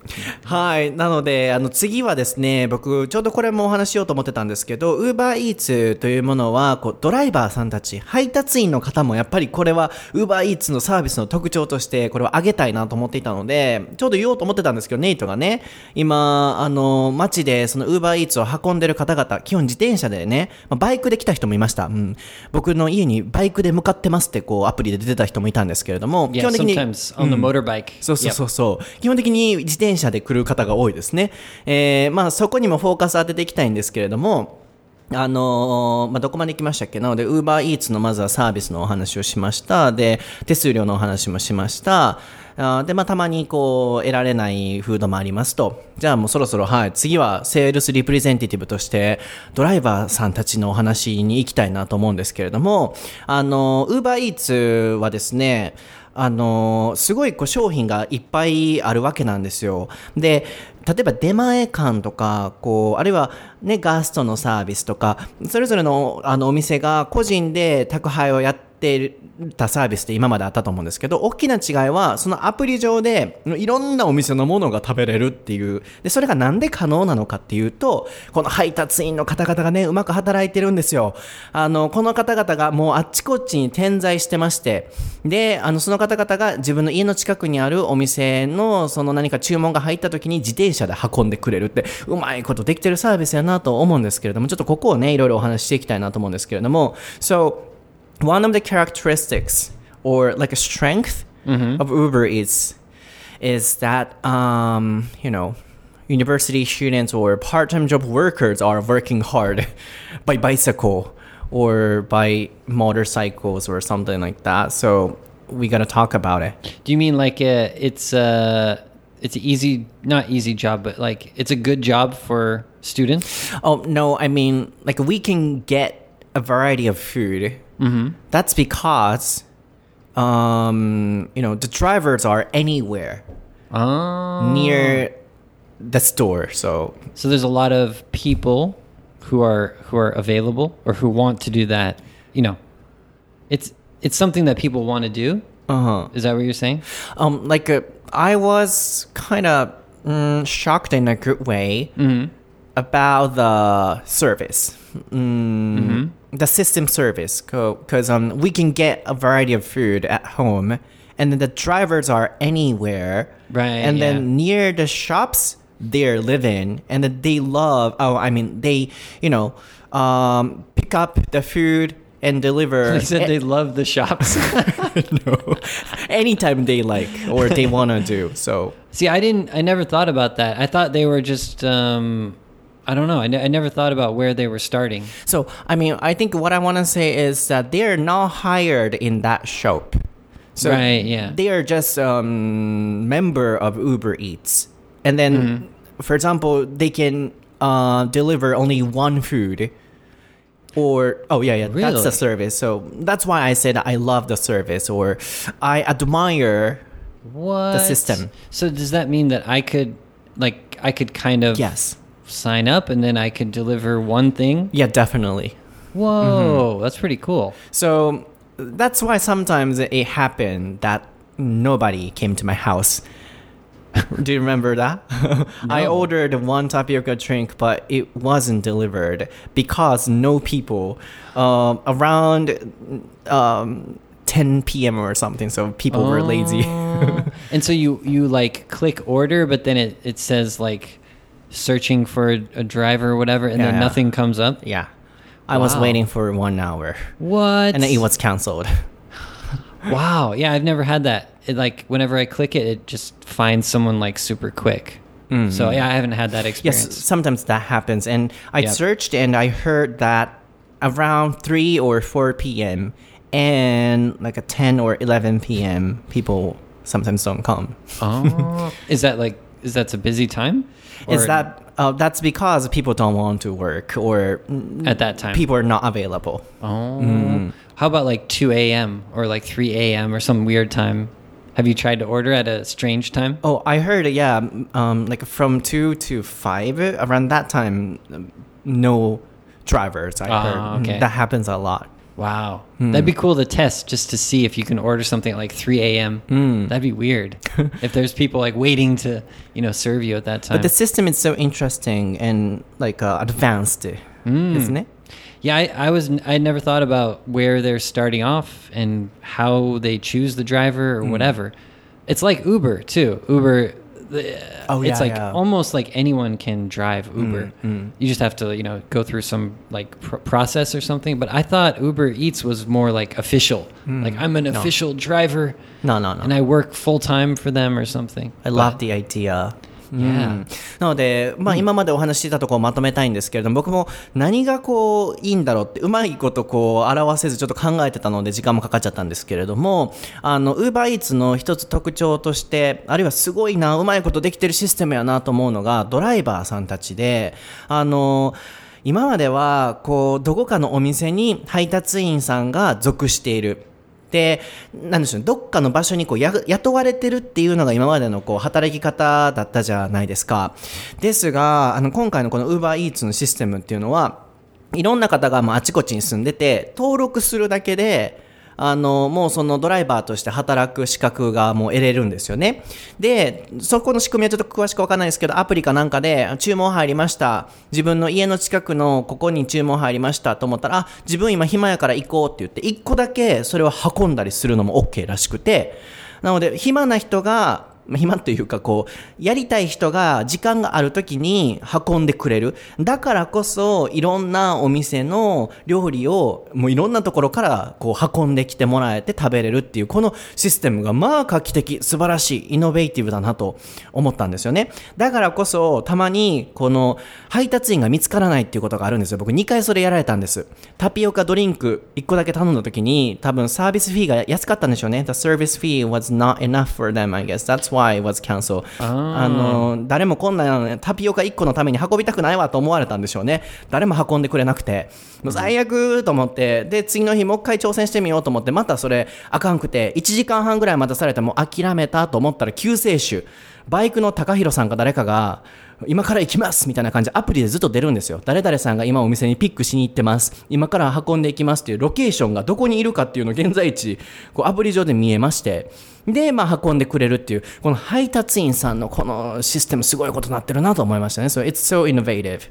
はい。なので、あの、次はですね、僕、ちょうどこれもお話ししようと思ってたんですけど、Uber Eats というものは、こう、ドライバーさんたち、配達員の方も、やっぱりこれは、Uber Eats のサービスの特徴として、これを上げたいなと思っていたので、ちょうど言おうと思ってたんですけど、ネイトがね、今、あの、街で、その Uber Eats を運んでる方々、基本自転車でね、まあバイクで来た人もいました。うん。僕の家にバイクで向かってますって、こう、アプリで出てた人もいたんですけれども、基 yeah. 本的に、Sometimes on the motorbike. そうそう.そうそう、基本的に自転車で来る方が多いですね。えーまあそこにもフォーカス当てていきたいんですけれども、あのーまあ、どこまで行きましたっけな？ので、ウーバーイーツのまずはサービスのお話をしました。で、手数料のお話もしました。あで、まあ、たまにこう、得られないフードもありますと。じゃあもうそろそろ、はい、次はセールスリプレゼンティティブとして、ドライバーさんたちのお話に行きたいなと思うんですけれども、あの、ウーバーイーツはですね、あのすごいこう商品がいっぱいあるわけなんですよ。で、例えば出前館とか、こう、あるいはね、ガストのサービスとか、それぞれのあのお店が個人で宅配をやってたサービスって今まであったと思うんですけど、大きな違いは、そのアプリ上でいろんなお店のものが食べれるっていう、で、それがなんで可能なのかっていうと、この配達員の方々がね、うまく働いてるんですよ。あの、この方々がもうあっちこっちに点在してまして、で、あの、その方々が自分の家の近くにあるお店の、その何か注文が入った時に自転車で運んでくれるって、うまいことできてるサービスやなと思うんですけれども、ちょっとここをね、いろいろお話ししていきたいなと思うんですけれども、So, one of the characteristics or like a strength of Uber is is that um, you know university students or part-time job workers are working hard *laughs* by bicycle or by motorcycles or something like that. So we gotta talk about it. Do you mean like uh it's uh it's an easy not easy job but like it's a good job for students? Oh no, I mean like we can get a variety of food. Mm-hmm. That's because um, you know the drivers are anywhere Oh. near the store. So So there's a lot of people who are who are available or who want to do that. You know, it's it's something that people want to do. uh huh. Is that what you're saying? Um, like uh, I was kind of mm, shocked in a good way about the service, mm, the system service, because um, we can get a variety of food at home, and then the drivers are anywhere, Right, And yeah. then near the shops they're living, and then they love. Oh, I mean, they you know um, pick up the food and deliver. *laughs* They said they love the shops. *laughs* *laughs* no, anytime they like or they want to do. So See, I didn't. I never thought about that. I thought they were just. um I don't know. I, I never thought about where they were starting. So, I mean, I think what I want to say is that they are not hired in that shop. So Right, yeah. They are just um, member of Uber Eats, and then, Mm-hmm. for example, they can uh, deliver only one food, or oh yeah yeah that's Really? the service so that's why i said i love the service or i admire What the system. So does that mean that I could, like, I could kind of yes sign up and then I could deliver one thing? yeah definitely Whoa, Mm-hmm. that's pretty cool. so that's why sometimes it happened that nobody came to my house *laughs* do you remember that *laughs* i ordered one tapioca drink but it wasn't delivered because no people um, around um, 10 p.m or something so people were lazy Oh. *laughs* and so you you like click order, but then it it says like searching for a, a driver or whatever, and then Yeah. nothing comes up. Yeah. I was waiting for one hour What? and then it was cancelled. *laughs* wow. Yeah, I've never had that. It like whenever I click it, it just finds someone like super quick. So yeah, I haven't had that Mm-hmm. Yes, experience. sometimes that happens. And I Yep. searched and I heard that around 3 or 4 p.m. and like a 10 or 11 p.m. people sometimes don't come. Oh, *laughs* is that like is that a busy time? Is that uh, that's because people don't want to work or at that time? people are not available. Oh, Mm. how about like two a.m. or like three a.m. or some weird time? Have you tried to order at a strange time? Oh, I heard, yeah, um, like from 2 to 5, around that time, no drivers, I Ah, heard. okay. That happens a lot. Wow, Hmm. that'd be cool to test just to see if you can order something at like three a.m. Hmm. That'd be weird *laughs* if there's people like waiting to you know serve you at that time. But the system is so interesting and like uh, advanced, Hmm. isn't it? Yeah, I, I was I never thought about where they're starting off and how they choose the driver or Hmm. whatever. It's like Uber too. Uber, Oh, it's like yeah. almost like anyone can drive Uber. mm. You just have to you know go through some like pr- process or something. But I thought Uber Eats was more like official. Like I'm an official driver. No, no, no. and I work full time for them or something. I love the idea. Yeah. なので、まあ、今までお話ししてたところをまとめたいんですけれども、僕も何がこういいんだろうってうまいことこう表せずちょっと考えてたので時間もかかっちゃったんですけれどもあの UberEats の一つ特徴としてあるいはすごいなうまいことできてるシステムやなと思うのがドライバーさんたちであの今まではこうどこかのお店に配達員さんが属しているで、なんでしょう、どっかの場所にこうや雇われてるっていうのが今までのこう働き方だったじゃないですか。ですが、あの今回のこの UberEats のシステムっていうのは、いろんな方がまああちこちに住んでて、登録するだけで、あの、もうそのドライバーとして働く資格がもう得れるんですよね。で、そこの仕組みはちょっと詳しくわかんないですけど、アプリかなんかで注文入りました。自分の家の近くのここに注文入りましたと思ったら、あ、自分今暇やから行こうって言って、1個だけそれを運んだりするのも OK らしくて、なので、暇な人が、暇というかこう、やりたい人が時間がある時に運んでくれる。だからこそ、いろんなお店の料理を、もういろんなところからこう運んできてもらえて食べれるっていう、このシステムがまあ画期的、素晴らしい、イノベーティブだなと思ったんですよね。だからこそ、たまにこの配達員が見つからないっていうことがあるんですよ。僕2回それやられたんです。タピオカドリンク1個だけ頼んだ時に、多分サービスフィーが安かったんでしょうね。The service fee was not enough for them, I guess. That's why it was canceled. あの、誰もこんなタピオカ1個のために運びたくないわと思われたんでしょうね。誰も運んでくれなくて。最悪と思って、で、次の日もう一回挑戦してみようと思って、またそれあかんくて、1時間半ぐらい待たされてもう諦めたと思ったら救世主。バイクの高弘さんか誰かが、今から行きますみたいな感じでアプリでずっと出るんですよ。誰々さんが今お店にピックしに行ってます。今から運んでいきますっていうロケーションがどこにいるかっていうのを現在地、こうアプリ上で見えまして。で、まあ運んでくれるっていう、この配達員さんのこのシステムすごいことになってるなと思いましたね。So it's so innovative.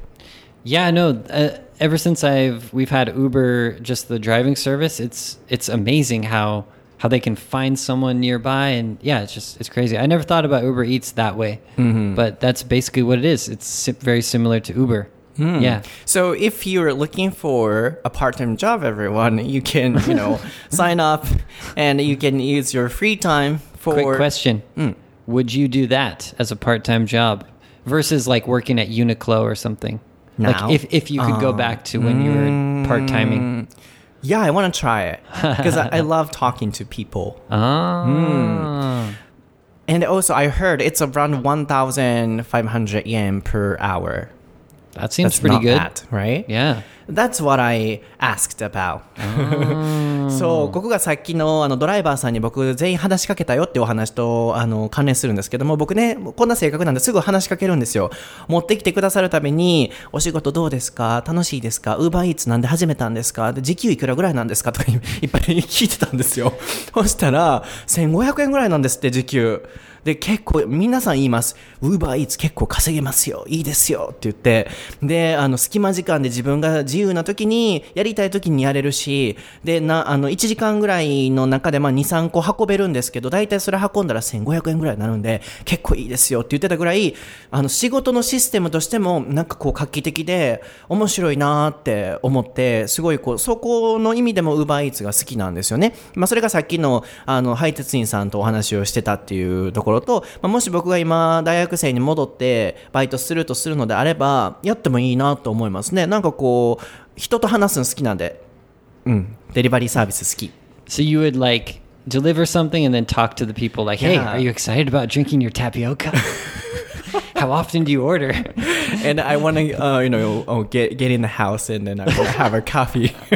Yeah, no. Uh, ever since I've we've had Uber, just the driving service, it's it's amazing how how they can find someone nearby, and yeah, it's just it's crazy. I never thought about Uber Eats that way, mm-hmm. but that's basically what it is. It's si- very similar to Uber. Hmm. Yeah. So if you're looking for a part-time job, everyone, *laughs* you can, you know, *laughs* sign up and you can use your free time for Quick question: hmm. Would you do that as a part-time job versus like working at Uniqlo or something? Now? Like if if you could go oh. back to when you were part-timing. Hmm. Yeah, I want to try it *laughs* because I, I love talking to people. Ah. And also, I heard it's around 1,500 yen per hour. That seems That's pretty good. bad, right? Yeah. That's what I asked about. そう、ここがさっきのあのドライバーさんに僕全員話しかけたよってお話とあの関連するんですけども、僕ね、こんな性格なんですぐ話しかけるんですよ。持ってきてくださるたびに、お仕事どうですか？楽しいですか？ウーバーイーツなんで始めたんですか？で時給いくらぐらいなんですか？とかいいっぱい聞いてたんですよ。*laughs* そしたら、1500円ぐらいなんですって、時給。で、結構、皆さん言います。ウーバーイーツ結構稼げますよ。いいですよ。って言って。で、あの、隙間時間で自分が自由な時に、やりたい時にやれるし、で、な、あの、1時間ぐらいの中で、まあ、2、3個運べるんですけど、大体それ運んだら1500円ぐらいになるんで、結構いいですよって言ってたぐらい、あの、仕事のシステムとしても、なんかこう、画期的で、面白いなって思って、すごいこう、そこの意味でもウーバーイーツが好きなんですよね。まあ、それがさっきの、あの、配達員さんとお話をしてたっていうところと、まあ、もし僕が今、大学生に戻って、バイトするとするのであれば、やってもいいなと思いますね。なんかこう、人と話すの好きなんで、うん、デリバリーサービス好き。So you would like deliver something and then talk to the people like, "Hey, are you excited about drinking your tapioca? How often do you order?" *laughs* and I want to, uh, you know, oh, get get in the house and then I want to have a coffee. *laughs*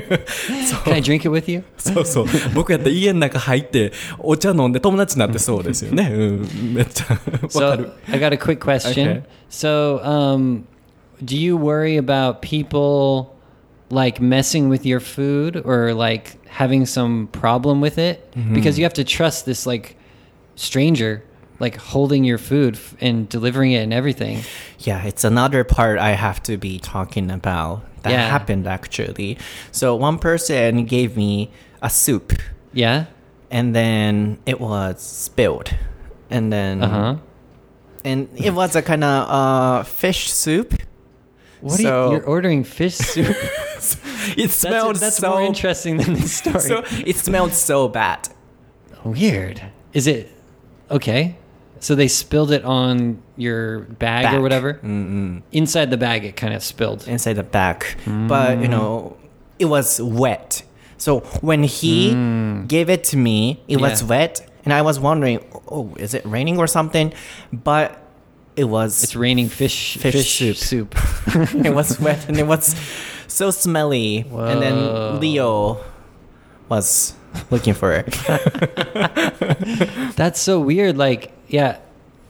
Can I drink it with you? そうそう。僕やったら家の中入って、お茶飲んで友達になってそうですよね。うん、めっちゃわか *laughs* So る。 I got a quick question. Okay. So, um, do you worry about people like messing with your food or like having some problem with it? Because you have to trust this like stranger like holding your food and delivering it and everything. Yeah, it's another part I have to be talking about. That Yeah. happened actually. So one person gave me a soup Yeah. and then it was spilled. And then Uh huh. and it was a kind of uh, fish soup. What are you? You're ordering fish *laughs* soup. It that's smelled that's so more interesting than this *laughs* story. so it smelled so bad. Weird. Is it okay? So they spilled it on your bag, Back. or whatever. Mm-mm. Inside the bag, it kind of spilled. inside the back, but you mm. know, it was wet. So when he mm. gave it to me, it was wet, and I was wondering, oh, is it raining or something? But it was It's raining fish Fish fish, soup. soup. *laughs* it was wet and it was so smelly. And then Leo was looking for it. *laughs* That's so weird. Like, yeah,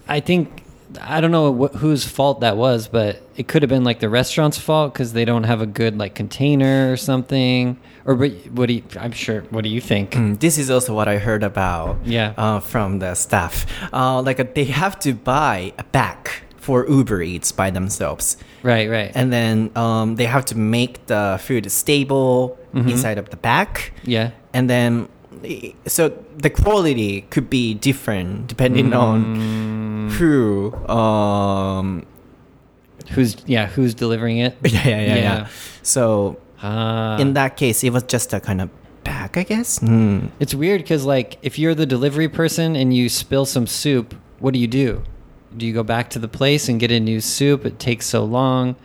I think I don't know wh- whose fault that was, but it could have been like the restaurant's fault because they don't have a good like container or something. Or but what do you? I'm sure. What do you think? Mm, this is also what I heard about Yeah. uh, from the staff. Uh, like uh, they have to buy a bag for Uber Eats by themselves. Right, right. and then um, they have to make the food stable inside of the bag yeah. And then so the quality could be different depending on who um Who's yeah? Who's delivering it? *laughs* yeah yeah yeah, yeah. Yeah. so Ah. in that case it was just a kind of bag i guess mm. It's weird because, like, if you're the delivery person and you spill some soup, what do you do? Do you go back to the place and get a new soup? It takes so long.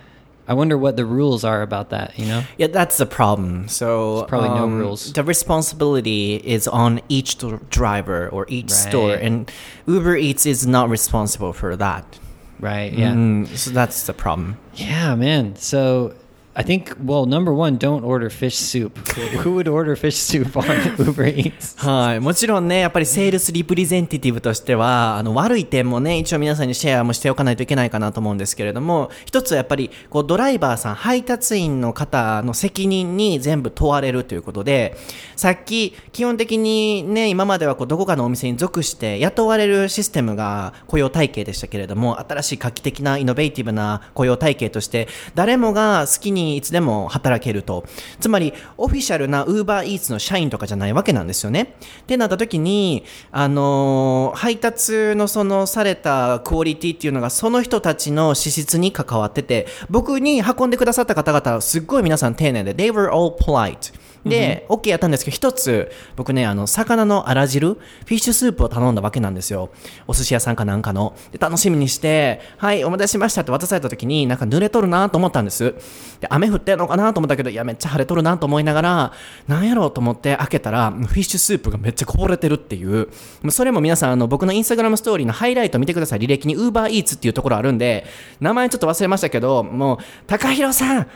I wonder what the rules are about that, you know? yeah that's the problem so There's probably no um, rules. the responsibility is on each dr- driver or each store and uber eats is not responsible for that Right, yeah. Mm, so that's the problem Yeah, man. So I think, well, number one, don't order fish soup. *laughs* Who would order fish soup on *laughs* Uber Eats? はい。もちろんね、やっぱりセールスリプレゼンティティブとしては、あの、悪い点もね、一応皆さんにシェアもしておかないといけないかなと思うんですけれども、一つはやっぱり、こう、ドライバーさん、配達員の方の責任に全部問われるということで、さっき、基本的にね、今まではこう、どこかのお店に属して雇われるシステムが雇用体系でしたけれども、新しい画期的なイノベーティブな雇用体系として、誰もが好きにいつでも働けると。つまり、オフィシャルな Uber Eats の社員とかじゃないわけなんですよね。ってなった時に、あのー配達のそのされたクオリティっていうのがその人たちの資質に関わってて、僕に運んでくださった方々はすっごい皆さん丁寧で、they were all polite. で、OK やったんですけど、一つ、僕ね、あの、魚のあら汁、フィッシュスープを頼んだわけなんですよ。お寿司屋さんかなんかの。で、楽しみにして、はい、お待たせしましたって渡された時に、なんか濡れとるなと思ったんです。で、雨降ってんのかなと思ったけど、いや、めっちゃ晴れとるなと思いながら、なんやろうと思って開けたら、フィッシュスープがめっちゃこぼれてるっていう。それも皆さん、あの、僕のインスタグラムストーリーのハイライト見てください。履歴に Uber Eats っていうところあるんで、名前ちょっと忘れましたけど、もう、高弘さん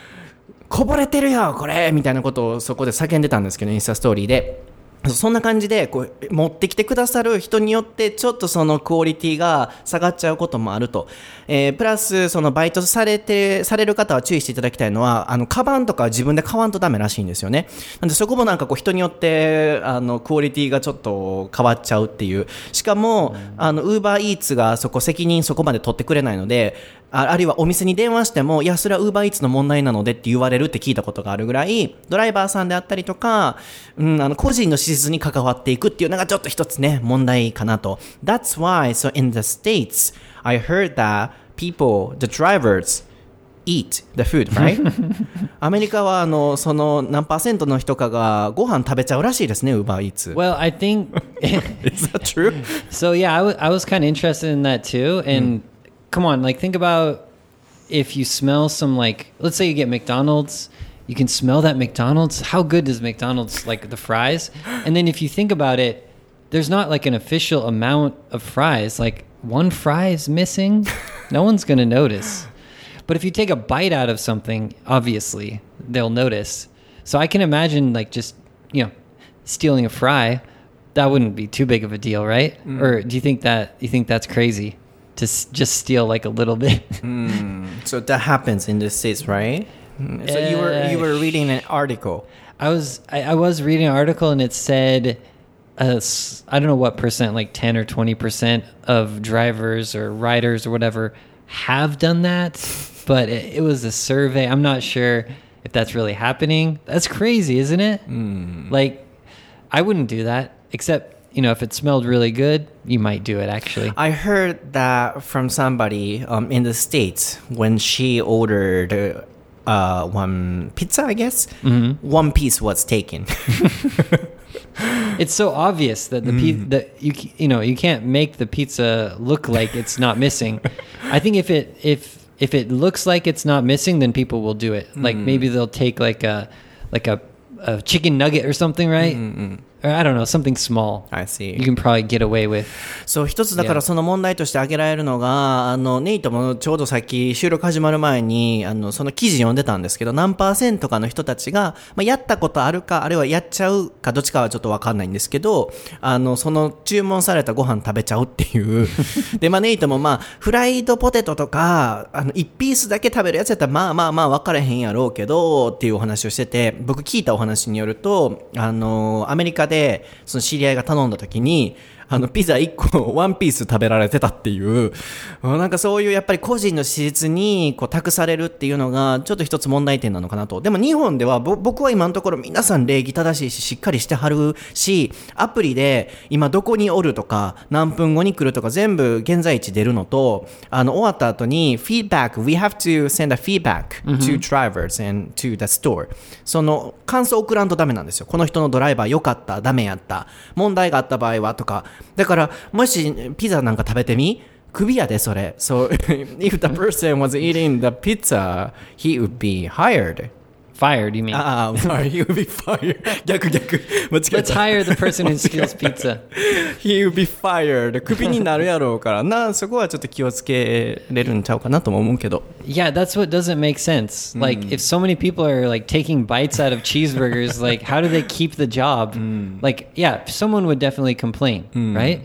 こぼれてるよこれみたいなことをそこで叫んでたんですけどインスタストーリーで。そんな感じでこう持ってきてくださる人によってちょっとそのクオリティが下がっちゃうこともあると、えープラスそのバイトされてされる方は注意していただきたいのはあのカバンとか自分で買わんとダメらしいんですよね。なんでそこもなんかこう人によってあのクオリティがちょっと変わっちゃうっていう。しかもあのウーバーイーツがそこ責任そこまで取ってくれないのでああるいはお店に電話しても、いや、それはウーバーイーツの問題なのでって言われるって聞いたことがあるぐらい、ドライバーさんであったりとか、うん、あの、個人の施設に関わっていくっていうのがちょっと一つね、問題かなと。That's why, so in the States, I heard that people, the drivers, eat the food, right? *laughs* アメリカは、あの、その何パーセントの人かがご飯食べちゃうらしいですね、ウーバーイーツ。Well, I think *laughs* Is that true? *laughs* so. Yeah, I wa- I was kind of interested in that too. And come on, like think about if you smell some like, let's say you get McDonald's, you can smell that McDonald's. How good does McDonald's like the fries? And then if you think about it, there's not like an official amount of fries. Like one fry is missing, no one's gonna notice. But if you take a bite out of something, obviously they'll notice. So I can imagine like just you know stealing a fry. That wouldn't be too big of a deal, right? Mm. Or do you think that you think that's crazy to s- just steal like a little bit? *laughs* So that happens in the States, right? Mm, So you were you were reading an article. I was I, I was reading an article and it said uh, I don't know what percent, like ten or twenty percent of drivers or riders or whatever have done that, but it, it was a survey. I'm not sure if that's really happening. That's crazy, isn't it? Like, I wouldn't do that, except you know if it smelled really good, you might do it actually. I heard that from somebody um, in the states when she ordered uh, one pizza. I guess one piece was taken. *laughs* It's so obvious that the pi- that you you know you can't make the pizza look like it's not missing. I think if it if if it looks like it's not missing, then people will do it. Like maybe they'll take like a like a, a chicken nugget or something, right? Or I don't know, something small. I see. You can probably get away with. そう、一つだから.その問題として挙げられるのが、あの、ネイトもちょうどさっき収録始まる前に、あの、その記事読んでたんですけど、何パーセントかの人たちが、まあ、やったことあるか、あるいはやっちゃうか、どっちかはちょっとわかんないんですけど、あの、その注文されたご飯食べちゃうっていう。*laughs* で、まあ、ネイトもまあ、フライドポテトとか、あの、一ピースだけ食べるやつやったら、まあまあまあ分からへんやろうけど、っていうお話をしてて、僕聞いたお話によると、あの、アメリカで、その知り合いが頼んだ時に、あの、ピザ1個、ワンピース食べられてたっていう、うんなんかそういうやっぱり個人の施設にこう託されるっていうのが、ちょっと一つ問題点なのかなと。でも日本では、ぼ僕は今のところ皆さん礼儀正しいし、しっかりしてはるし、アプリで今どこにおるとか、何分後に来るとか全部現在地出るのと、あの、終わった後に、feedback, we have to send a feedback to drivers and to the store. その、感想送らんとダメなんですよ。この人のドライバー良かった、ダメやった、問題があった場合はとか。だから、もしピザなんか食べてみ首やで、それ。So, if the person was eating the pizza, he would be hired. Fired, you mean? ああ、sorry, he *laughs* would be fired. 逆逆。間違え Let's た。 hire the person who steals pizza. he would be fired. クビになるやろうからな。そこはちょっと気をつけれるんちゃうかなとも思うけど。 Yeah, that's what doesn't make sense. Like, if so many people are like taking bites out of cheeseburgers, like, *laughs* how do they keep the job? Like, yeah, someone would definitely complain, right?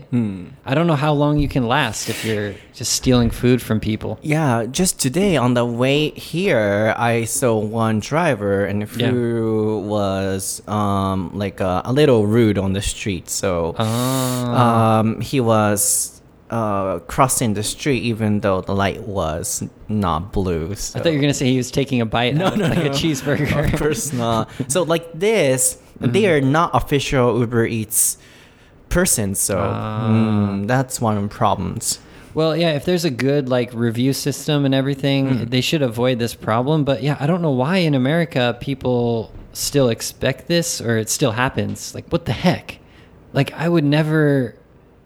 I don't know how long you can last if you're just stealing food from people. Yeah, just today on the way here, I saw one driver and who was um, like uh, a little rude on the street. So um, he was uh, crossing the street even though the light was not blue. So. I thought you were gonna say he was taking a bite out of like a cheeseburger. Of course not. So like this, they are not official Uber Eats person. So mm, that's one of the problems. Well, yeah, if there's a good like review system and everything, hmm. they should avoid this problem. But yeah, I don't know why in America people still expect this or it still happens. Like, what the heck? Like, I would never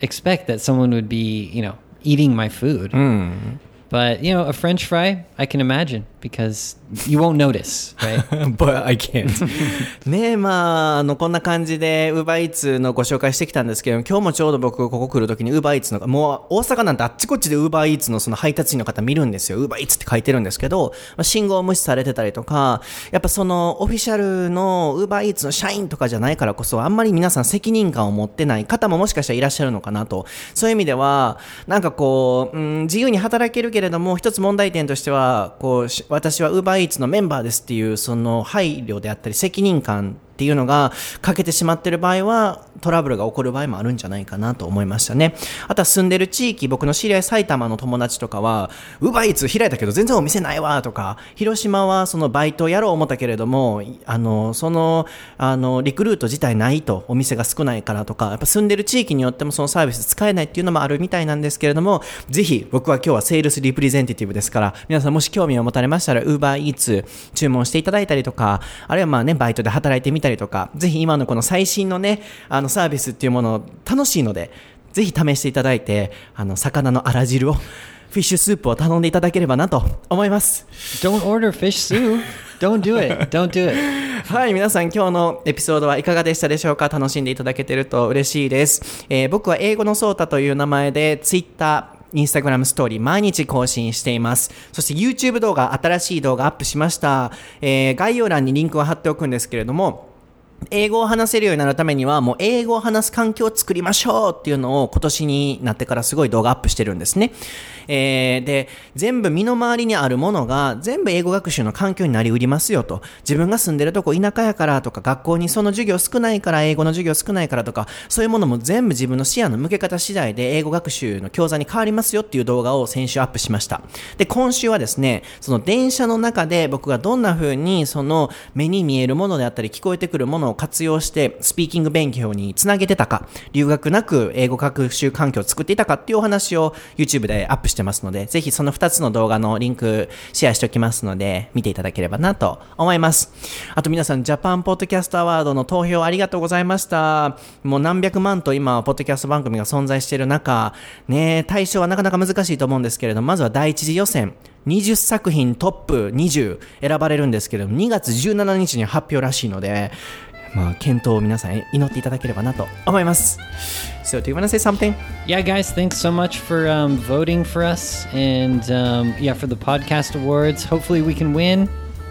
expect that someone would be, you know, eating my food. Hmm. But you know, a French fry, I can imagine because you won't notice, right? *laughs* But I can't. *laughs* ねえ、まあ、あの、こんな感じで UberEats のご紹介してきたんですけど、今日もちょうど僕ここ来るときに UberEats の、もう大阪なんてあっちこっちで UberEats のその配達員の方見るんですよ。UberEats って書いてるんですけど、まあ、信号無視されてたりとか、やっぱそのオフィシャルの UberEats の社員とかじゃないからこそ、あんまり皆さん責任感を持ってない方ももしかしたらいらっしゃるのかなと。そういう意味では、なんかこう、うん、自由に働けるけれども、一つ問題点としては、こう、私は UberEats のメンバーですっていう、その配慮であったり責任感っていうのが欠けてしまってる場合はトラブルが起こる場合もあるんじゃないかなと思いましたね。あとは住んでる地域、僕の知り合い埼玉の友達とかは、ウーバーイーツ開いたけど全然お店ないわとか、広島はそのバイトやろう思ったけれども、あの、その、あの、リクルート自体ないと、お店が少ないからとか、やっぱ住んでる地域によってもそのサービス使えないっていうのもあるみたいなんですけれども、ぜひ僕は今日はセールスリプレゼンティティブですから、皆さんもし興味を持たれましたら、ウーバーイーツ注文していただいたりとか、あるいはまあね、バイトで働いてみたりとか、ぜひ今のこの最新のね、あのサービスっていうもの楽しいので、ぜひ試していただいて、あの、魚のあら汁を、*laughs* フィッシュスープを頼んでいただければなと思います。Don't order fish soup. Don't do it. Don't do it. *laughs* はい、皆さん今日のエピソードはいかがでしたでしょうか？楽しんでいただけてると嬉しいです。えー、僕は英語のソータという名前で Twitter、インスタグラムストーリー毎日更新しています。そして YouTube 動画、新しい動画アップしました。えー、概要欄にリンクを貼っておくんですけれども、英語を話せるようになるためには、もう英語を話す環境を作りましょうっていうのを今年になってからすごい動画アップしてるんですね。えー、で、全部身の回りにあるものが全部英語学習の環境になりうりますよと。自分が住んでるとこ田舎やからとか、学校にその授業少ないから、英語の授業少ないからとか、そういうものも全部自分の視野の向け方次第で英語学習の教材に変わりますよっていう動画を先週アップしました。で、今週はですね、その電車の中で僕がどんな風にその目に見えるものであったり聞こえてくるものを活用してスピーキング勉強につなげてたか、留学なく英語学習環境を作っていたかっていうお話を YouTube でアップしてますので、ぜひその2つの動画のリンクシェアしておきますので、見ていただければなと思います。あと皆さん、ジャパンポッドキャストアワードの投票ありがとうございました。もう何百万と今、ポッドキャスト番組が存在している中、ね、対象はなかなか難しいと思うんですけれども、まずは第一次予選、20作品トップ20選ばれるんですけれども、2月17日に発表らしいので、まあ、健闘を皆さん祈っていただければなと思います。So, do you want to say something? Yeah, guys, thanks so much for um, voting for us and um, yeah, for the podcast awards. Hopefully, we can win.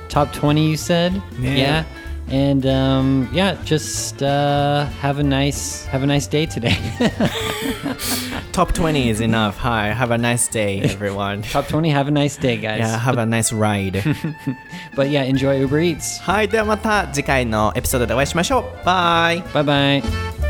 Top 20, you said? Yeah. yeah. And um, yeah, just uh, have a nice have a nice day today. *laughs* Top 20 is enough. Hi, have a nice day, everyone. *laughs* Top 20, have a nice day, guys. Yeah, have a nice ride. *laughs* but yeah, enjoy Uber Eats. はい、ではまた次回のエピソードでお会いしましょう。バイ。バイバイ。